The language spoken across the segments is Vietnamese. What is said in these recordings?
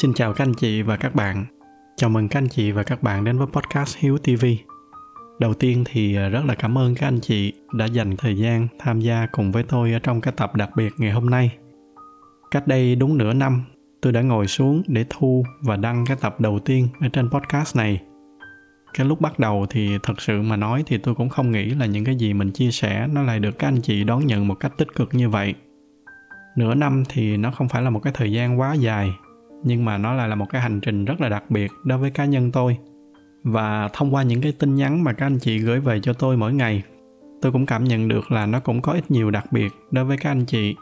Xin chào các anh chị và các bạn. Chào mừng các anh chị và các bạn đến với podcast Hiếu TV. Đầu tiên thì ờ, rất là cảm ơn các anh chị đã dành thời gian tham gia cùng với tôi ở trong cái tập đặc biệt ngày hôm nay. Cách đây đúng nửa năm, tôi đã ngồi xuống để thu và đăng cái tập đầu tiên ở trên podcast này. Cái lúc bắt đầu thì thật sự mà nói thì tôi cũng không nghĩ là những cái gì mình chia sẻ nó lại được các anh chị đón nhận một cách tích cực như vậy. Nửa năm thì nó không phải là một cái thời gian quá dài nhưng mà nó lại là một cái hành trình rất là đặc biệt đối với cá nhân tôi. Và thông qua những cái tin nhắn mà các anh chị gửi về cho tôi mỗi ngày, tôi cũng cảm nhận được là nó cũng có ít nhiều đặc biệt đối với các anh chị.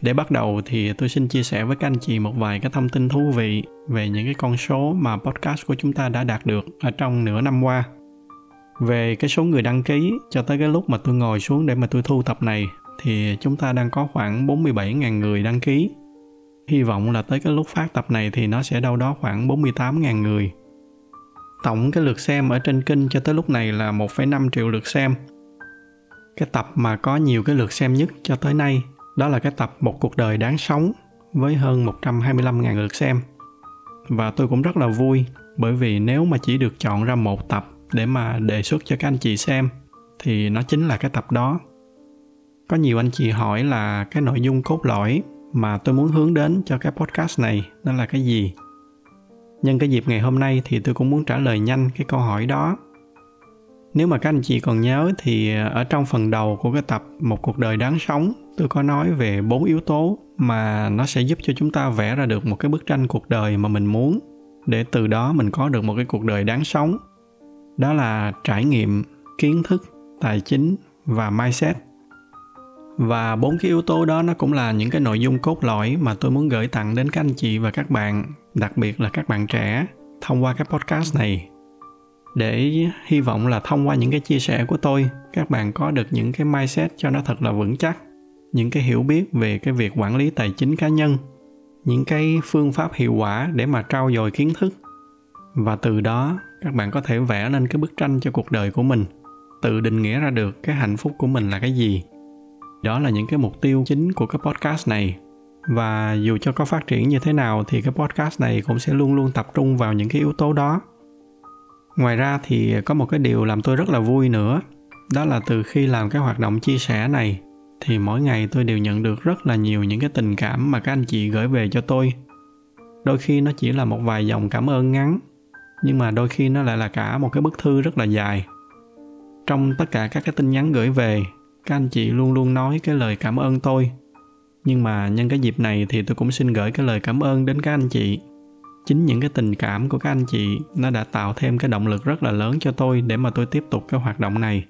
Để bắt đầu thì tôi xin chia sẻ với các anh chị một vài cái thông tin thú vị về những cái con số mà podcast của chúng ta đã đạt được ở trong nửa năm qua. Về cái số người đăng ký cho tới cái lúc mà tôi ngồi xuống để mà tôi thu tập này, thì chúng ta đang có khoảng 47.000 người đăng ký. Hy vọng là tới cái lúc phát tập này thì nó sẽ đâu đó khoảng 48.000 người. Tổng cái lượt xem ở trên kênh cho tới lúc này là 1,5 triệu lượt xem. Cái tập mà có nhiều cái lượt xem nhất cho tới nay đó là cái tập Một cuộc đời đáng sống với hơn 125.000 lượt xem. Và tôi cũng rất là vui bởi vì nếu mà chỉ được chọn ra một tập để mà đề xuất cho các anh chị xem thì nó chính là cái tập đó. Có nhiều anh chị hỏi là cái nội dung cốt lõi mà tôi muốn hướng đến cho cái podcast này nó là cái gì. Nhân cái dịp ngày hôm nay thì tôi cũng muốn trả lời nhanh cái câu hỏi đó. Nếu mà các anh chị còn nhớ thì ở trong phần đầu của cái tập một cuộc đời đáng sống, tôi có nói về bốn yếu tố mà nó sẽ giúp cho chúng ta vẽ ra được một cái bức tranh cuộc đời mà mình muốn, để từ đó mình có được một cái cuộc đời đáng sống. Đó là trải nghiệm, kiến thức, tài chính và mindset và bốn cái yếu tố đó nó cũng là những cái nội dung cốt lõi mà tôi muốn gửi tặng đến các anh chị và các bạn, đặc biệt là các bạn trẻ thông qua cái podcast này. Để hy vọng là thông qua những cái chia sẻ của tôi, các bạn có được những cái mindset cho nó thật là vững chắc, những cái hiểu biết về cái việc quản lý tài chính cá nhân, những cái phương pháp hiệu quả để mà trau dồi kiến thức. Và từ đó, các bạn có thể vẽ lên cái bức tranh cho cuộc đời của mình, tự định nghĩa ra được cái hạnh phúc của mình là cái gì đó là những cái mục tiêu chính của cái podcast này. Và dù cho có phát triển như thế nào thì cái podcast này cũng sẽ luôn luôn tập trung vào những cái yếu tố đó. Ngoài ra thì có một cái điều làm tôi rất là vui nữa, đó là từ khi làm cái hoạt động chia sẻ này, thì mỗi ngày tôi đều nhận được rất là nhiều những cái tình cảm mà các anh chị gửi về cho tôi. Đôi khi nó chỉ là một vài dòng cảm ơn ngắn, nhưng mà đôi khi nó lại là cả một cái bức thư rất là dài. Trong tất cả các cái tin nhắn gửi về các anh chị luôn luôn nói cái lời cảm ơn tôi. Nhưng mà nhân cái dịp này thì tôi cũng xin gửi cái lời cảm ơn đến các anh chị. Chính những cái tình cảm của các anh chị, nó đã tạo thêm cái động lực rất là lớn cho tôi để mà tôi tiếp tục cái hoạt động này.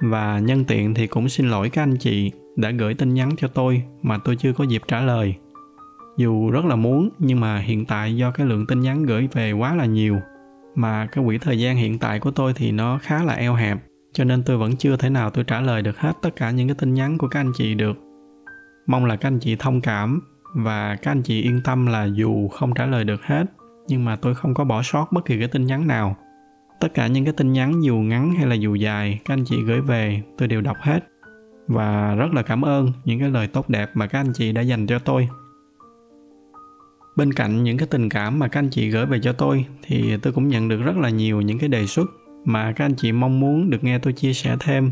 Và nhân tiện thì cũng xin lỗi các anh chị đã gửi tin nhắn cho tôi mà tôi chưa có dịp trả lời. Dù rất là muốn, nhưng mà hiện tại do cái lượng tin nhắn gửi về quá là nhiều, mà cái quỹ thời gian hiện tại của tôi thì nó khá là eo hẹp cho nên tôi vẫn chưa thể nào tôi trả lời được hết tất cả những cái tin nhắn của các anh chị được. Mong là các anh chị thông cảm và các anh chị yên tâm là dù không trả lời được hết, nhưng mà tôi không có bỏ sót bất kỳ cái tin nhắn nào. Tất cả những cái tin nhắn dù ngắn hay là dù dài, các anh chị gửi về, tôi đều đọc hết. Và rất là cảm ơn những cái lời tốt đẹp mà các anh chị đã dành cho tôi. Bên cạnh những cái tình cảm mà các anh chị gửi về cho tôi, thì tôi cũng nhận được rất là nhiều những cái đề xuất mà các anh chị mong muốn được nghe tôi chia sẻ thêm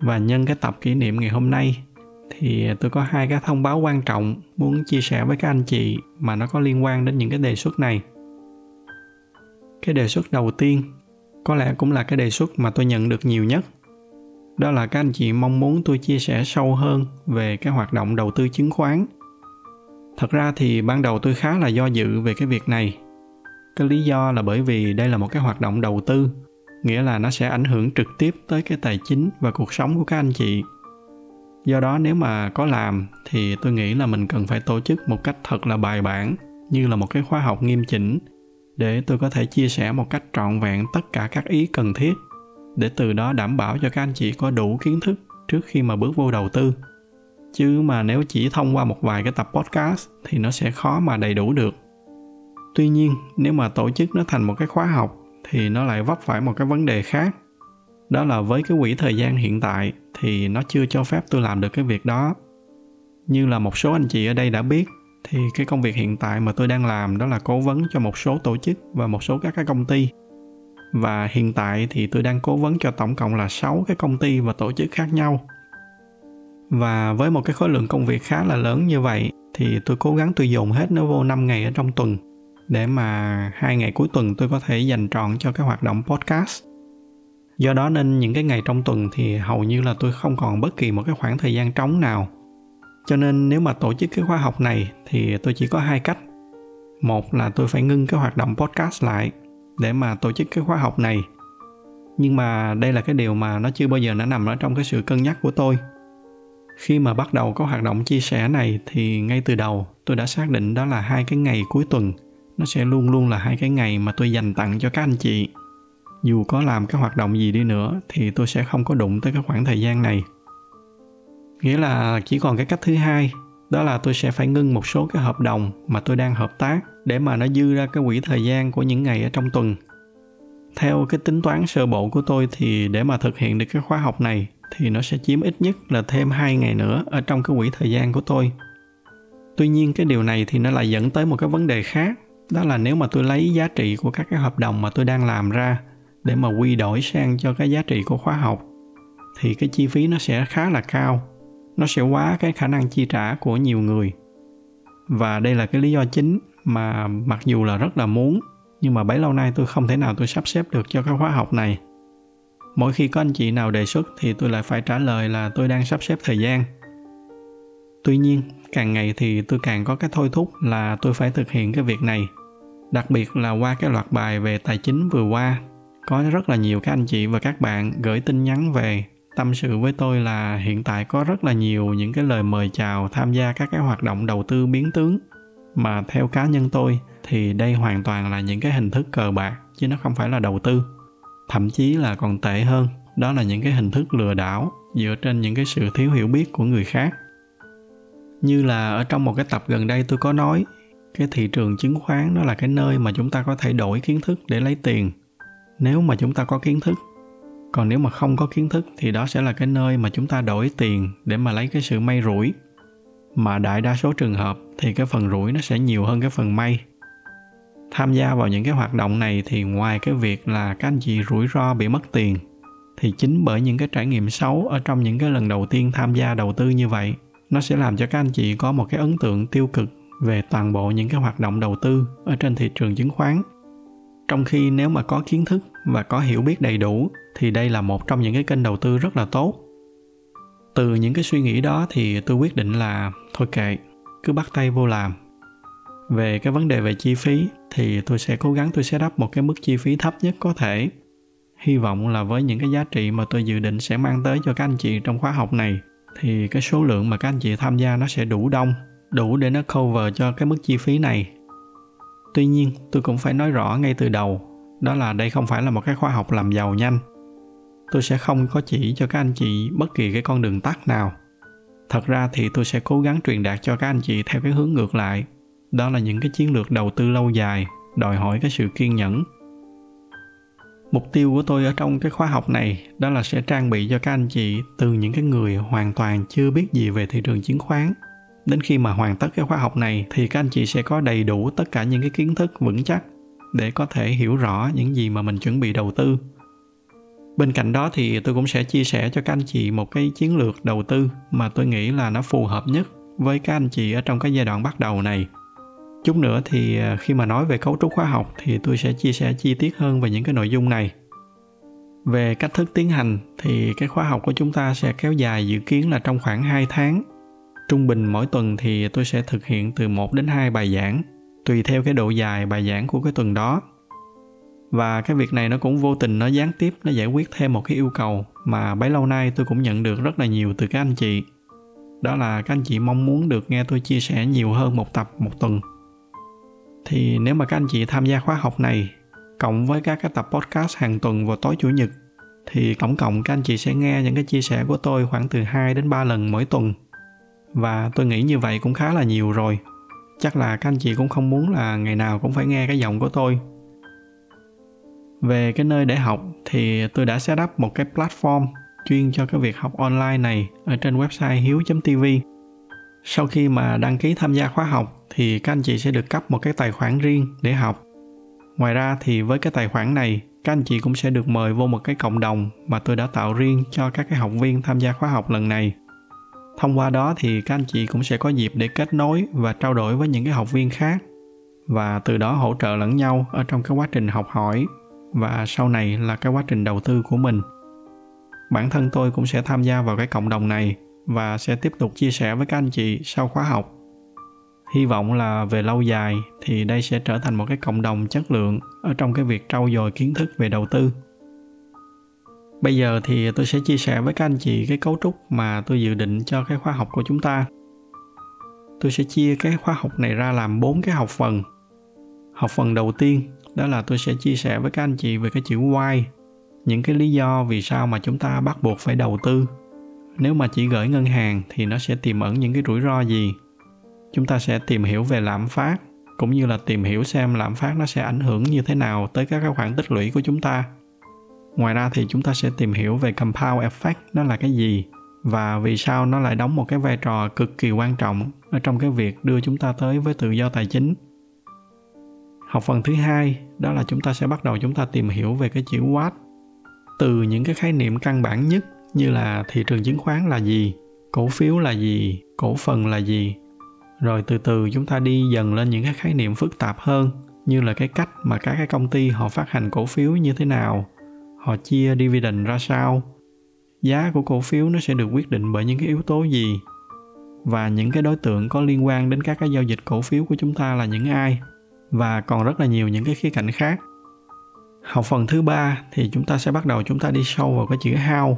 và nhân cái tập kỷ niệm ngày hôm nay, thì tôi có hai cái thông báo quan trọng muốn chia sẻ với các anh chị mà nó có liên quan đến những cái đề xuất này. Cái đề xuất đầu tiên có lẽ cũng là cái đề xuất mà tôi nhận được nhiều nhất. Đó là các anh chị mong muốn tôi chia sẻ sâu hơn về cái hoạt động đầu tư chứng khoán. Thật ra thì ban đầu tôi khá là do dự về cái việc này. Cái lý do là bởi vì đây là một cái hoạt động đầu tư nghĩa là nó sẽ ảnh hưởng trực tiếp tới cái tài chính và cuộc sống của các anh chị. Do đó nếu mà có làm thì tôi nghĩ là mình cần phải tổ chức một cách thật là bài bản, như là một cái khóa học nghiêm chỉnh, để tôi có thể chia sẻ một cách trọn vẹn tất cả các ý cần thiết, để từ đó đảm bảo cho các anh chị có đủ kiến thức trước khi mà bước vô đầu tư. Chứ mà nếu chỉ thông qua một vài cái tập podcast thì nó sẽ khó mà đầy đủ được. Tuy nhiên, nếu mà tổ chức nó thành một cái khóa học thì nó lại vấp phải một cái vấn đề khác. Đó là với cái quỹ thời gian hiện tại thì nó chưa cho phép tôi làm được cái việc đó. Như là một số anh chị ở đây đã biết, thì cái công việc hiện tại mà tôi đang làm đó là cố vấn cho một số tổ chức và một số các cái công ty. Và hiện tại thì tôi đang cố vấn cho tổng cộng là 6 cái công ty và tổ chức khác nhau. Và với một cái khối lượng công việc khá là lớn như vậy thì tôi cố gắng tôi dồn hết nó vô 5 ngày ở trong tuần để mà hai ngày cuối tuần tôi có thể dành trọn cho cái hoạt động podcast. Do đó nên những cái ngày trong tuần thì hầu như là tôi không còn bất kỳ một cái khoảng thời gian trống nào. Cho nên nếu mà tổ chức cái khóa học này thì tôi chỉ có hai cách. Một là tôi phải ngưng cái hoạt động podcast lại để mà tổ chức cái khóa học này nhưng mà đây là cái điều mà nó chưa bao giờ nó nằm ở trong cái sự cân nhắc của tôi khi mà bắt đầu có hoạt động chia sẻ này thì ngay từ đầu tôi đã xác định đó là hai cái ngày cuối tuần nó sẽ luôn luôn là hai cái ngày mà tôi dành tặng cho các anh chị. Dù có làm cái hoạt động gì đi nữa, thì tôi sẽ không có đụng tới cái khoảng thời gian này. Nghĩa là chỉ còn cái cách thứ hai, đó là tôi sẽ phải ngưng một số cái hợp đồng mà tôi đang hợp tác để mà nó dư ra cái quỹ thời gian của những ngày ở trong tuần. Theo cái tính toán sơ bộ của tôi thì để mà thực hiện được cái khóa học này thì nó sẽ chiếm ít nhất là thêm hai ngày nữa ở trong cái quỹ thời gian của tôi. Tuy nhiên cái điều này thì nó lại dẫn tới một cái vấn đề khác đó là nếu mà tôi lấy giá trị của các cái hợp đồng mà tôi đang làm ra để mà quy đổi sang cho cái giá trị của khóa học, thì cái chi phí nó sẽ khá là cao. Nó sẽ quá cái khả năng chi trả của nhiều người. Và đây là cái lý do chính mà mặc dù là rất là muốn, nhưng mà bấy lâu nay tôi không thể nào tôi sắp xếp được cho cái khóa học này. Mỗi khi có anh chị nào đề xuất thì tôi lại phải trả lời là tôi đang sắp xếp thời gian tuy nhiên, càng ngày thì tôi càng có cái thôi thúc là tôi phải thực hiện cái việc này. Đặc biệt là qua cái loạt bài về tài chính vừa qua, có rất là nhiều các anh chị và các bạn gửi tin nhắn về. Tâm sự với tôi là hiện tại có rất là nhiều những cái lời mời chào tham gia các cái hoạt động đầu tư biến tướng. Mà theo cá nhân tôi thì đây hoàn toàn là những cái hình thức cờ bạc, chứ nó không phải là đầu tư. Thậm chí là còn tệ hơn, đó là những cái hình thức lừa đảo dựa trên những cái sự thiếu hiểu biết của người khác như là ở trong một cái tập gần đây tôi có nói, cái thị trường chứng khoán nó là cái nơi mà chúng ta có thể đổi kiến thức để lấy tiền. Nếu mà chúng ta có kiến thức, còn nếu mà không có kiến thức thì đó sẽ là cái nơi mà chúng ta đổi tiền để mà lấy cái sự may rủi. Mà đại đa số trường hợp thì cái phần rủi nó sẽ nhiều hơn cái phần may. Tham gia vào những cái hoạt động này thì ngoài cái việc là các anh chị rủi ro bị mất tiền, thì chính bởi những cái trải nghiệm xấu ở trong những cái lần đầu tiên tham gia đầu tư như vậy nó sẽ làm cho các anh chị có một cái ấn tượng tiêu cực về toàn bộ những cái hoạt động đầu tư ở trên thị trường chứng khoán. Trong khi nếu mà có kiến thức và có hiểu biết đầy đủ, thì đây là một trong những cái kênh đầu tư rất là tốt. Từ những cái suy nghĩ đó thì tôi quyết định là, thôi kệ, cứ bắt tay vô làm. Về cái vấn đề về chi phí thì tôi sẽ cố gắng tôi sẽ đắp một cái mức chi phí thấp nhất có thể. Hy vọng là với những cái giá trị mà tôi dự định sẽ mang tới cho các anh chị trong khóa học này thì cái số lượng mà các anh chị tham gia nó sẽ đủ đông, đủ để nó cover cho cái mức chi phí này. Tuy nhiên, tôi cũng phải nói rõ ngay từ đầu, đó là đây không phải là một cái khóa học làm giàu nhanh. Tôi sẽ không có chỉ cho các anh chị bất kỳ cái con đường tắt nào. Thật ra thì tôi sẽ cố gắng truyền đạt cho các anh chị theo cái hướng ngược lại. Đó là những cái chiến lược đầu tư lâu dài, đòi hỏi cái sự kiên nhẫn mục tiêu của tôi ở trong cái khóa học này đó là sẽ trang bị cho các anh chị từ những cái người hoàn toàn chưa biết gì về thị trường chứng khoán. Đến khi mà hoàn tất cái khóa học này thì các anh chị sẽ có đầy đủ tất cả những cái kiến thức vững chắc để có thể hiểu rõ những gì mà mình chuẩn bị đầu tư. Bên cạnh đó thì tôi cũng sẽ chia sẻ cho các anh chị một cái chiến lược đầu tư mà tôi nghĩ là nó phù hợp nhất với các anh chị ở trong cái giai đoạn bắt đầu này chút nữa thì à, khi mà nói về cấu trúc khóa học thì tôi sẽ chia sẻ chi tiết hơn về những cái nội dung này về cách thức tiến hành thì cái khóa học của chúng ta sẽ kéo dài dự kiến là trong khoảng 2 tháng. Trung bình mỗi tuần thì tôi sẽ thực hiện từ 1 đến 2 bài giảng, tùy theo cái độ dài bài giảng của cái tuần đó. Và cái việc này nó cũng vô tình nó gián tiếp nó giải quyết thêm một cái yêu cầu mà bấy lâu nay tôi cũng nhận được rất là nhiều từ các anh chị. Đó là các anh chị mong muốn được nghe tôi chia sẻ nhiều hơn một tập một tuần thì nếu mà các anh chị tham gia khóa học này, cộng với các cái tập podcast hàng tuần vào tối chủ nhật, thì tổng cộng các anh chị sẽ nghe những cái chia sẻ của tôi khoảng từ 2 đến 3 lần mỗi tuần. Và tôi nghĩ như vậy cũng khá là nhiều rồi. Chắc là các anh chị cũng không muốn là ngày nào cũng phải nghe cái giọng của tôi. Về cái nơi để học thì tôi đã set up một cái platform chuyên cho cái việc học online này ở trên website hiếu.tv sau khi mà đăng ký tham gia khóa học, thì các anh chị sẽ được cấp một cái tài khoản riêng để học. Ngoài ra thì với cái tài khoản này, các anh chị cũng sẽ được mời vô một cái cộng đồng mà tôi đã tạo riêng cho các cái học viên tham gia khóa học lần này. Thông qua đó thì các anh chị cũng sẽ có dịp để kết nối và trao đổi với những cái học viên khác và từ đó hỗ trợ lẫn nhau ở trong cái quá trình học hỏi và sau này là cái quá trình đầu tư của mình. Bản thân tôi cũng sẽ tham gia vào cái cộng đồng này và sẽ tiếp tục chia sẻ với các anh chị sau khóa học. Hy vọng là về lâu dài thì đây sẽ trở thành một cái cộng đồng chất lượng ở trong cái việc trau dồi kiến thức về đầu tư. Bây giờ thì tôi sẽ chia sẻ với các anh chị cái cấu trúc mà tôi dự định cho cái khóa học của chúng ta. Tôi sẽ chia cái khóa học này ra làm bốn cái học phần. Học phần đầu tiên, đó là tôi sẽ chia sẻ với các anh chị về cái chữ why, những cái lý do vì sao mà chúng ta bắt buộc phải đầu tư nếu mà chỉ gửi ngân hàng thì nó sẽ tiềm ẩn những cái rủi ro gì? Chúng ta sẽ tìm hiểu về lạm phát, cũng như là tìm hiểu xem lạm phát nó sẽ ảnh hưởng như thế nào tới các cái khoản tích lũy của chúng ta. Ngoài ra thì chúng ta sẽ tìm hiểu về compound effect nó là cái gì và vì sao nó lại đóng một cái vai trò cực kỳ quan trọng ở trong cái việc đưa chúng ta tới với tự do tài chính. Học phần thứ hai, đó là chúng ta sẽ bắt đầu chúng ta tìm hiểu về cái chữ what. Từ những cái khái niệm căn bản nhất như là thị trường chứng khoán là gì, cổ phiếu là gì, cổ phần là gì. Rồi từ từ chúng ta đi dần lên những cái khái niệm phức tạp hơn, như là cái cách mà các cái công ty họ phát hành cổ phiếu như thế nào, họ chia dividend ra sao. Giá của cổ phiếu nó sẽ được quyết định bởi những cái yếu tố gì, và những cái đối tượng có liên quan đến các cái giao dịch cổ phiếu của chúng ta là những ai, và còn rất là nhiều những cái khía cạnh khác. Học phần thứ ba thì chúng ta sẽ bắt đầu chúng ta đi sâu vào cái chữ how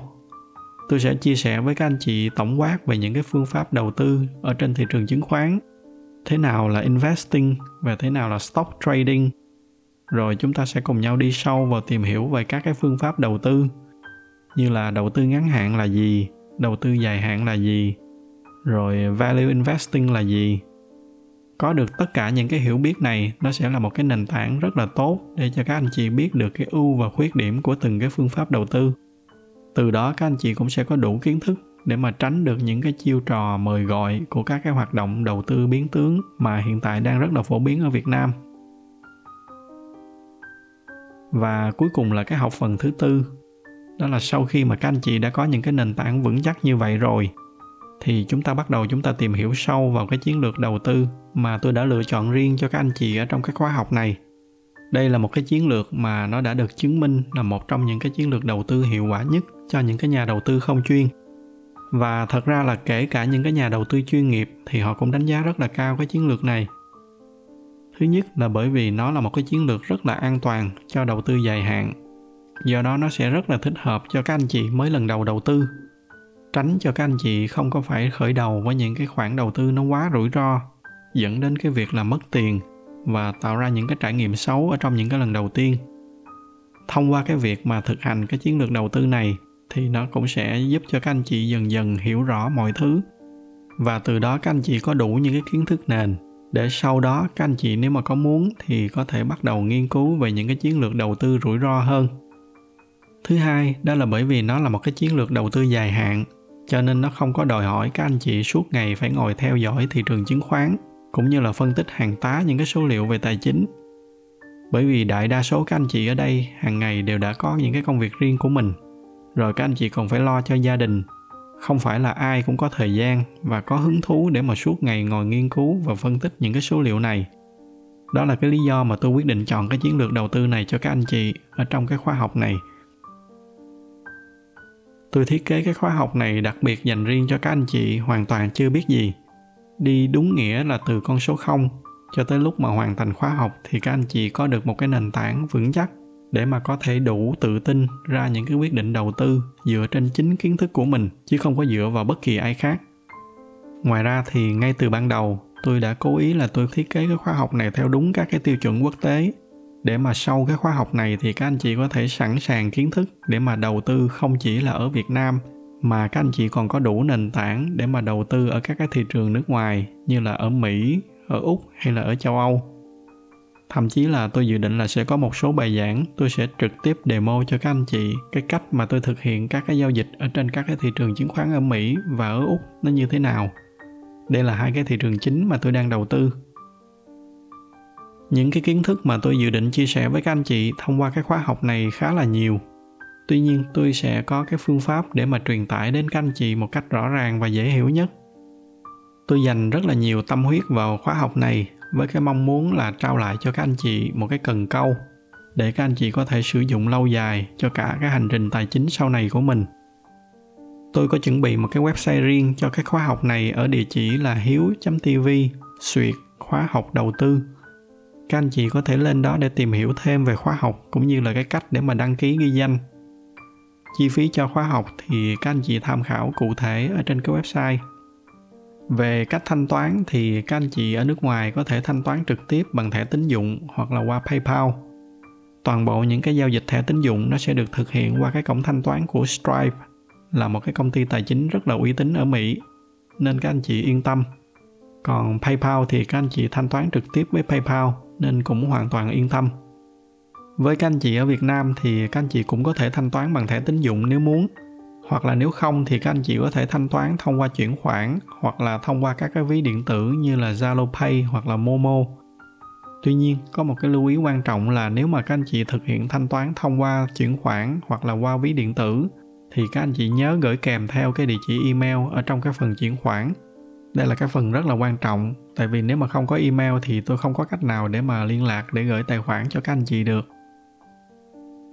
tôi sẽ chia sẻ với các anh chị tổng quát về những cái phương pháp đầu tư ở trên thị trường chứng khoán. Thế nào là investing và thế nào là stock trading? Rồi chúng ta sẽ cùng nhau đi sâu vào tìm hiểu về các cái phương pháp đầu tư. Như là đầu tư ngắn hạn là gì? Đầu tư dài hạn là gì? Rồi value investing là gì? Có được tất cả những cái hiểu biết này, nó sẽ là một cái nền tảng rất là tốt để cho các anh chị biết được cái ưu và khuyết điểm của từng cái phương pháp đầu tư từ đó các anh chị cũng sẽ có đủ kiến thức để mà tránh được những cái chiêu trò mời gọi của các cái hoạt động đầu tư biến tướng mà hiện tại đang rất là phổ biến ở Việt Nam. Và cuối cùng là cái học phần thứ tư. Đó là sau khi mà các anh chị đã có những cái nền tảng vững chắc như vậy rồi, thì chúng ta bắt đầu chúng ta tìm hiểu sâu vào cái chiến lược đầu tư mà tôi đã lựa chọn riêng cho các anh chị ở trong cái khóa học này đây là một cái chiến lược mà nó đã được chứng minh là một trong những cái chiến lược đầu tư hiệu quả nhất cho những cái nhà đầu tư không chuyên. Và thật ra là kể cả những cái nhà đầu tư chuyên nghiệp thì họ cũng đánh giá rất là cao cái chiến lược này. Thứ nhất là bởi vì nó là một cái chiến lược rất là an toàn cho đầu tư dài hạn. Do đó nó sẽ rất là thích hợp cho các anh chị mới lần đầu đầu tư. Tránh cho các anh chị không có phải khởi đầu với những cái khoản đầu tư nó quá rủi ro, dẫn đến cái việc là mất tiền và tạo ra những cái trải nghiệm xấu ở trong những cái lần đầu tiên. Thông qua cái việc mà thực hành cái chiến lược đầu tư này thì nó cũng sẽ giúp cho các anh chị dần dần hiểu rõ mọi thứ. Và từ đó các anh chị có đủ những cái kiến thức nền để sau đó các anh chị nếu mà có muốn thì có thể bắt đầu nghiên cứu về những cái chiến lược đầu tư rủi ro hơn. Thứ hai, đó là bởi vì nó là một cái chiến lược đầu tư dài hạn, cho nên nó không có đòi hỏi các anh chị suốt ngày phải ngồi theo dõi thị trường chứng khoán cũng như là phân tích hàng tá những cái số liệu về tài chính. Bởi vì đại đa số các anh chị ở đây hàng ngày đều đã có những cái công việc riêng của mình. Rồi các anh chị còn phải lo cho gia đình. Không phải là ai cũng có thời gian và có hứng thú để mà suốt ngày ngồi nghiên cứu và phân tích những cái số liệu này. Đó là cái lý do mà tôi quyết định chọn cái chiến lược đầu tư này cho các anh chị ở trong cái khóa học này. Tôi thiết kế cái khóa học này đặc biệt dành riêng cho các anh chị hoàn toàn chưa biết gì đi đúng nghĩa là từ con số 0 cho tới lúc mà hoàn thành khóa học thì các anh chị có được một cái nền tảng vững chắc để mà có thể đủ tự tin ra những cái quyết định đầu tư dựa trên chính kiến thức của mình, chứ không có dựa vào bất kỳ ai khác. Ngoài ra thì ngay từ ban đầu, tôi đã cố ý là tôi thiết kế cái khóa học này theo đúng các cái tiêu chuẩn quốc tế. Để mà sau cái khóa học này thì các anh chị có thể sẵn sàng kiến thức để mà đầu tư không chỉ là ở Việt Nam mà các anh chị còn có đủ nền tảng để mà đầu tư ở các cái thị trường nước ngoài như là ở Mỹ, ở Úc hay là ở châu Âu. Thậm chí là tôi dự định là sẽ có một số bài giảng tôi sẽ trực tiếp demo cho các anh chị cái cách mà tôi thực hiện các cái giao dịch ở trên các cái thị trường chứng khoán ở Mỹ và ở Úc nó như thế nào. đây là hai cái thị trường chính mà tôi đang đầu tư những cái kiến thức mà tôi dự định chia sẻ với các anh chị thông qua cái khóa học này khá là nhiều tuy nhiên, tôi sẽ có cái phương pháp để mà truyền tải đến các anh chị một cách rõ ràng và dễ hiểu nhất. Tôi dành rất là nhiều tâm huyết vào khóa học này với cái mong muốn là trao lại cho các anh chị một cái cần câu để các anh chị có thể sử dụng lâu dài cho cả cái hành trình tài chính sau này của mình. Tôi có chuẩn bị một cái website riêng cho cái khóa học này ở địa chỉ là hiếu.tv suyệt khóa học đầu tư. Các anh chị có thể lên đó để tìm hiểu thêm về khóa học cũng như là cái cách để mà đăng ký ghi danh chi phí cho khóa học thì các anh chị tham khảo cụ thể ở trên cái website về cách thanh toán thì các anh chị ở nước ngoài có thể thanh toán trực tiếp bằng thẻ tín dụng hoặc là qua PayPal. Toàn bộ những cái giao dịch thẻ tín dụng nó sẽ được thực hiện qua cái cổng thanh toán của Stripe, là một cái công ty tài chính rất là uy tín ở Mỹ, nên các anh chị yên tâm. Còn PayPal thì các anh chị thanh toán trực tiếp với PayPal, nên cũng hoàn toàn yên tâm. Với các anh chị ở Việt Nam thì các anh chị cũng có thể thanh toán bằng thẻ tín dụng nếu muốn hoặc là nếu không thì các anh chị có thể thanh toán thông qua chuyển khoản hoặc là thông qua các cái ví điện tử như là Zalo Pay hoặc là Momo. Tuy nhiên, có một cái lưu ý quan trọng là nếu mà các anh chị thực hiện thanh toán thông qua chuyển khoản hoặc là qua ví điện tử thì các anh chị nhớ gửi kèm theo cái địa chỉ email ở trong cái phần chuyển khoản. Đây là cái phần rất là quan trọng, tại vì nếu mà không có email thì tôi không có cách nào để mà liên lạc để gửi tài khoản cho các anh chị được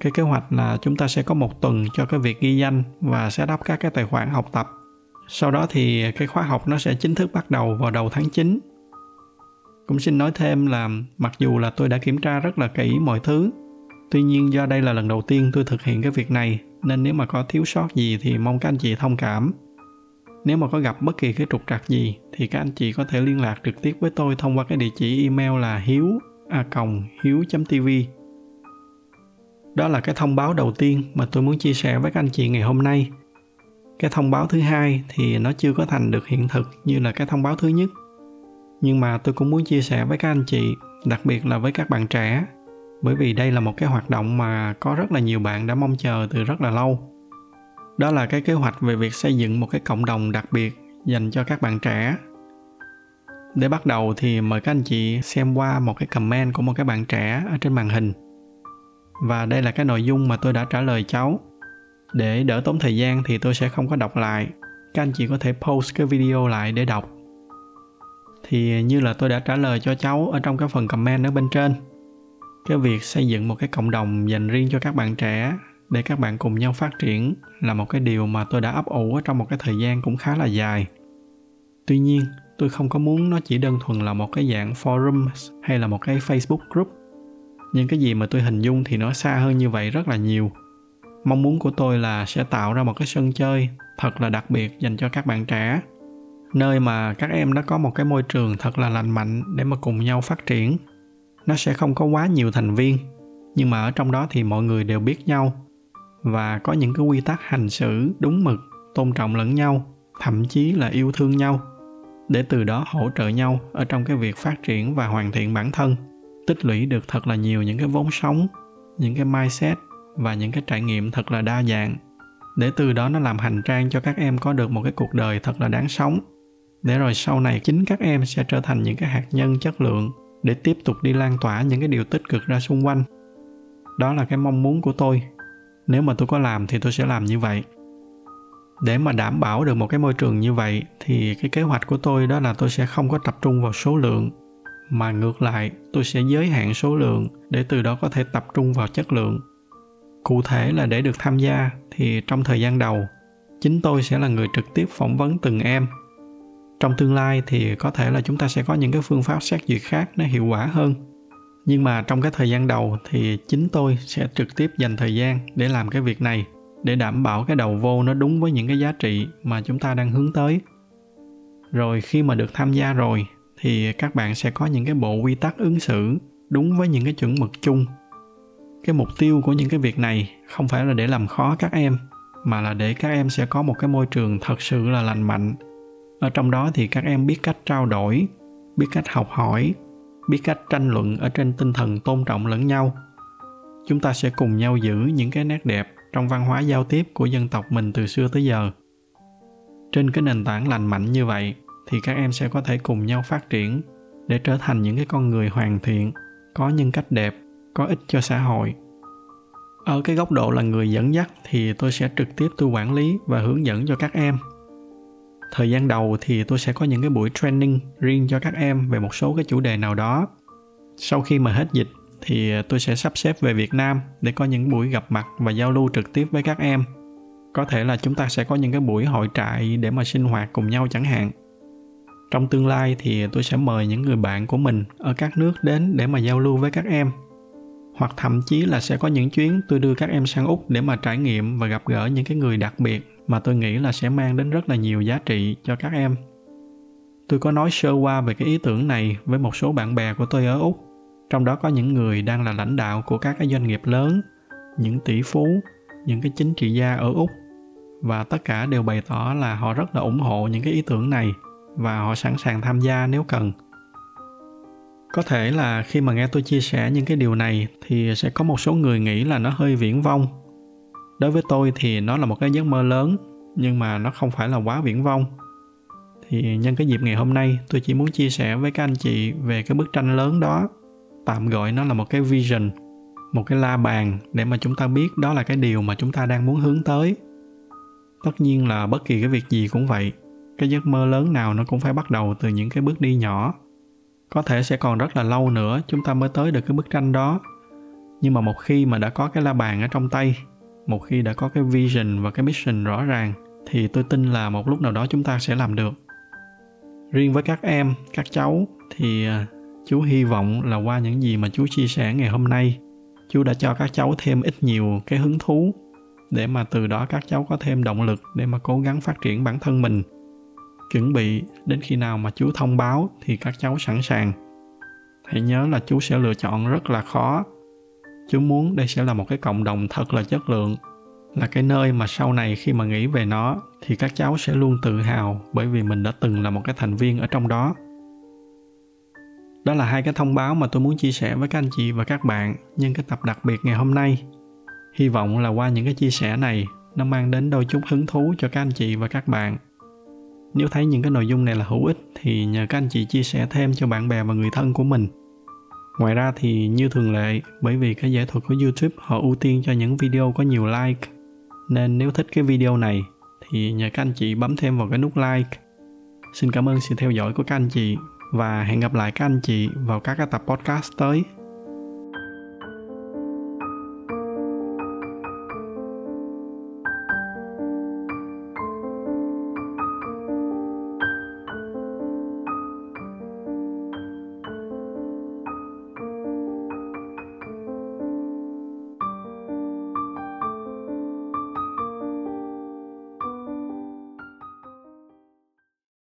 cái kế hoạch là chúng ta sẽ có một tuần cho cái việc ghi danh và sẽ đắp các cái tài khoản học tập. Sau đó thì cái khóa học nó sẽ chính thức bắt đầu vào đầu tháng 9 cũng xin nói thêm là mặc dù là tôi đã kiểm tra rất là kỹ mọi thứ, tuy nhiên do đây là lần đầu tiên tôi thực hiện cái việc này, nên nếu mà có thiếu sót gì thì mong các anh chị thông cảm. Nếu mà có gặp bất kỳ cái trục trặc gì thì các anh chị có thể liên lạc trực tiếp với tôi thông qua cái địa chỉ email là hiếu a hiếu tv đó là cái thông báo đầu tiên mà tôi muốn chia sẻ với các anh chị ngày hôm nay. Cái thông báo thứ hai thì nó chưa có thành được hiện thực như là cái thông báo thứ nhất. Nhưng mà tôi cũng muốn chia sẻ với các anh chị, đặc biệt là với các bạn trẻ, bởi vì đây là một cái hoạt động mà có rất là nhiều bạn đã mong chờ từ rất là lâu. Đó là cái kế hoạch về việc xây dựng một cái cộng đồng đặc biệt dành cho các bạn trẻ. Để bắt đầu thì mời các anh chị xem qua một cái comment của một cái bạn trẻ ở trên màn hình và đây là cái nội dung mà tôi đã trả lời cháu. Để đỡ tốn thời gian thì tôi sẽ không có đọc lại. Các anh chị có thể post cái video lại để đọc. Thì như là tôi đã trả lời cho cháu ở trong cái phần comment ở bên trên, cái việc xây dựng một cái cộng đồng dành riêng cho các bạn trẻ để các bạn cùng nhau phát triển là một cái điều mà tôi đã ấp ủ ở trong một cái thời gian cũng khá là dài. Tuy nhiên, tôi không có muốn nó chỉ đơn thuần là một cái dạng forum hay là một cái facebook group nhưng cái gì mà tôi hình dung thì nó xa hơn như vậy rất là nhiều. Mong muốn của tôi là sẽ tạo ra một cái sân chơi thật là đặc biệt dành cho các bạn trẻ. Nơi mà các em nó có một cái môi trường thật là lành mạnh để mà cùng nhau phát triển. Nó sẽ không có quá nhiều thành viên, nhưng mà ở trong đó thì mọi người đều biết nhau. Và có những cái quy tắc hành xử đúng mực, tôn trọng lẫn nhau, thậm chí là yêu thương nhau. Để từ đó hỗ trợ nhau ở trong cái việc phát triển và hoàn thiện bản thân tích lũy được thật là nhiều những cái vốn sống, những cái mindset và những cái trải nghiệm thật là đa dạng. Để từ đó nó làm hành trang cho các em có được một cái cuộc đời thật là đáng sống. Để rồi sau này chính các em sẽ trở thành những cái hạt nhân chất lượng để tiếp tục đi lan tỏa những cái điều tích cực ra xung quanh. Đó là cái mong muốn của tôi. Nếu mà tôi có làm thì tôi sẽ làm như vậy. Để mà đảm bảo được một cái môi trường như vậy thì cái kế hoạch của tôi đó là tôi sẽ không có tập trung vào số lượng mà ngược lại, tôi sẽ giới hạn số lượng để từ đó có thể tập trung vào chất lượng. Cụ thể là để được tham gia thì trong thời gian đầu, chính tôi sẽ là người trực tiếp phỏng vấn từng em. Trong tương lai thì có thể là chúng ta sẽ có những cái phương pháp xét duyệt khác nó hiệu quả hơn. Nhưng mà trong cái thời gian đầu thì chính tôi sẽ trực tiếp dành thời gian để làm cái việc này, để đảm bảo cái đầu vô nó đúng với những cái giá trị mà chúng ta đang hướng tới. Rồi khi mà được tham gia rồi thì các bạn sẽ có những cái bộ quy tắc ứng xử đúng với những cái chuẩn mực chung. Cái mục tiêu của những cái việc này không phải là để làm khó các em, mà là để các em sẽ có một cái môi trường thật sự là lành mạnh. Ở trong đó thì các em biết cách trao đổi, biết cách học hỏi, biết cách tranh luận ở trên tinh thần tôn trọng lẫn nhau. Chúng ta sẽ cùng nhau giữ những cái nét đẹp trong văn hóa giao tiếp của dân tộc mình từ xưa tới giờ. Trên cái nền tảng lành mạnh như vậy thì các em sẽ có thể cùng nhau phát triển để trở thành những cái con người hoàn thiện, có nhân cách đẹp, có ích cho xã hội ở cái góc độ là người dẫn dắt thì tôi sẽ trực tiếp tôi quản lý và hướng dẫn cho các em thời gian đầu thì tôi sẽ có những cái buổi training riêng cho các em về một số cái chủ đề nào đó sau khi mà hết dịch thì tôi sẽ sắp xếp về Việt Nam để có những buổi gặp mặt và giao lưu trực tiếp với các em. Có thể là chúng ta sẽ có những cái buổi hội trại để mà sinh hoạt cùng nhau chẳng hạn. Trong tương lai thì tôi sẽ mời những người bạn của mình ở các nước đến để mà giao lưu với các em. Hoặc thậm chí là sẽ có những chuyến tôi đưa các em sang Úc để mà trải nghiệm và gặp gỡ những cái người đặc biệt mà tôi nghĩ là sẽ mang đến rất là nhiều giá trị cho các em. Tôi có nói sơ qua về cái ý tưởng này với một số bạn bè của tôi ở Úc trong đó có những người đang là lãnh đạo của các cái doanh nghiệp lớn, những tỷ phú, những cái chính trị gia ở úc và tất cả đều bày tỏ là họ rất là ủng hộ những cái ý tưởng này và họ sẵn sàng tham gia nếu cần. Có thể là khi mà nghe tôi chia sẻ những cái điều này thì sẽ có một số người nghĩ là nó hơi viễn vông. Đối với tôi thì nó là một cái giấc mơ lớn, nhưng mà nó không phải là quá viễn vông. Thì nhân cái dịp ngày hôm nay, tôi chỉ muốn chia sẻ với các anh chị về cái bức tranh lớn đó, tạm gọi nó là một cái vision, một cái la bàn để mà chúng ta biết đó là cái điều mà chúng ta đang muốn hướng tới. Tất nhiên là bất kỳ cái việc gì cũng vậy cái giấc mơ lớn nào nó cũng phải bắt đầu từ những cái bước đi nhỏ. Có thể sẽ còn rất là lâu nữa chúng ta mới tới được cái bức tranh đó. Nhưng mà một khi mà đã có cái la bàn ở trong tay, một khi đã có cái vision và cái mission rõ ràng, thì tôi tin là một lúc nào đó chúng ta sẽ làm được. Riêng với các em, các cháu thì à, chú hy vọng là qua những gì mà chú chia sẻ ngày hôm nay, chú đã cho các cháu thêm ít nhiều cái hứng thú để mà từ đó các cháu có thêm động lực để mà cố gắng phát triển bản thân mình chuẩn bị đến khi nào mà chú thông báo thì các cháu sẵn sàng hãy nhớ là chú sẽ lựa chọn rất là khó chú muốn đây sẽ là một cái cộng đồng thật là chất lượng, là cái nơi mà sau này khi mà nghĩ về nó thì các cháu sẽ luôn tự hào bởi vì mình đã từng là một cái thành viên ở trong đó đó là hai cái thông báo mà tôi muốn chia sẻ với các anh chị và các bạn nhân cái tập đặc biệt ngày hôm nay. Hy vọng là qua những cái chia sẻ này, nó mang đến đôi chút hứng thú cho các anh chị và các bạn. Nếu thấy những cái nội dung này là hữu ích thì nhờ các anh chị chia sẻ thêm cho bạn bè và người thân của mình. Ngoài ra thì như thường lệ, bởi vì cái giải thuật của YouTube họ ưu tiên cho những video có nhiều like, nên nếu thích cái video này thì nhờ các anh chị bấm thêm vào cái nút like. Xin cảm ơn sự theo dõi của các anh chị và hẹn gặp lại các anh chị vào các cái tập podcast tới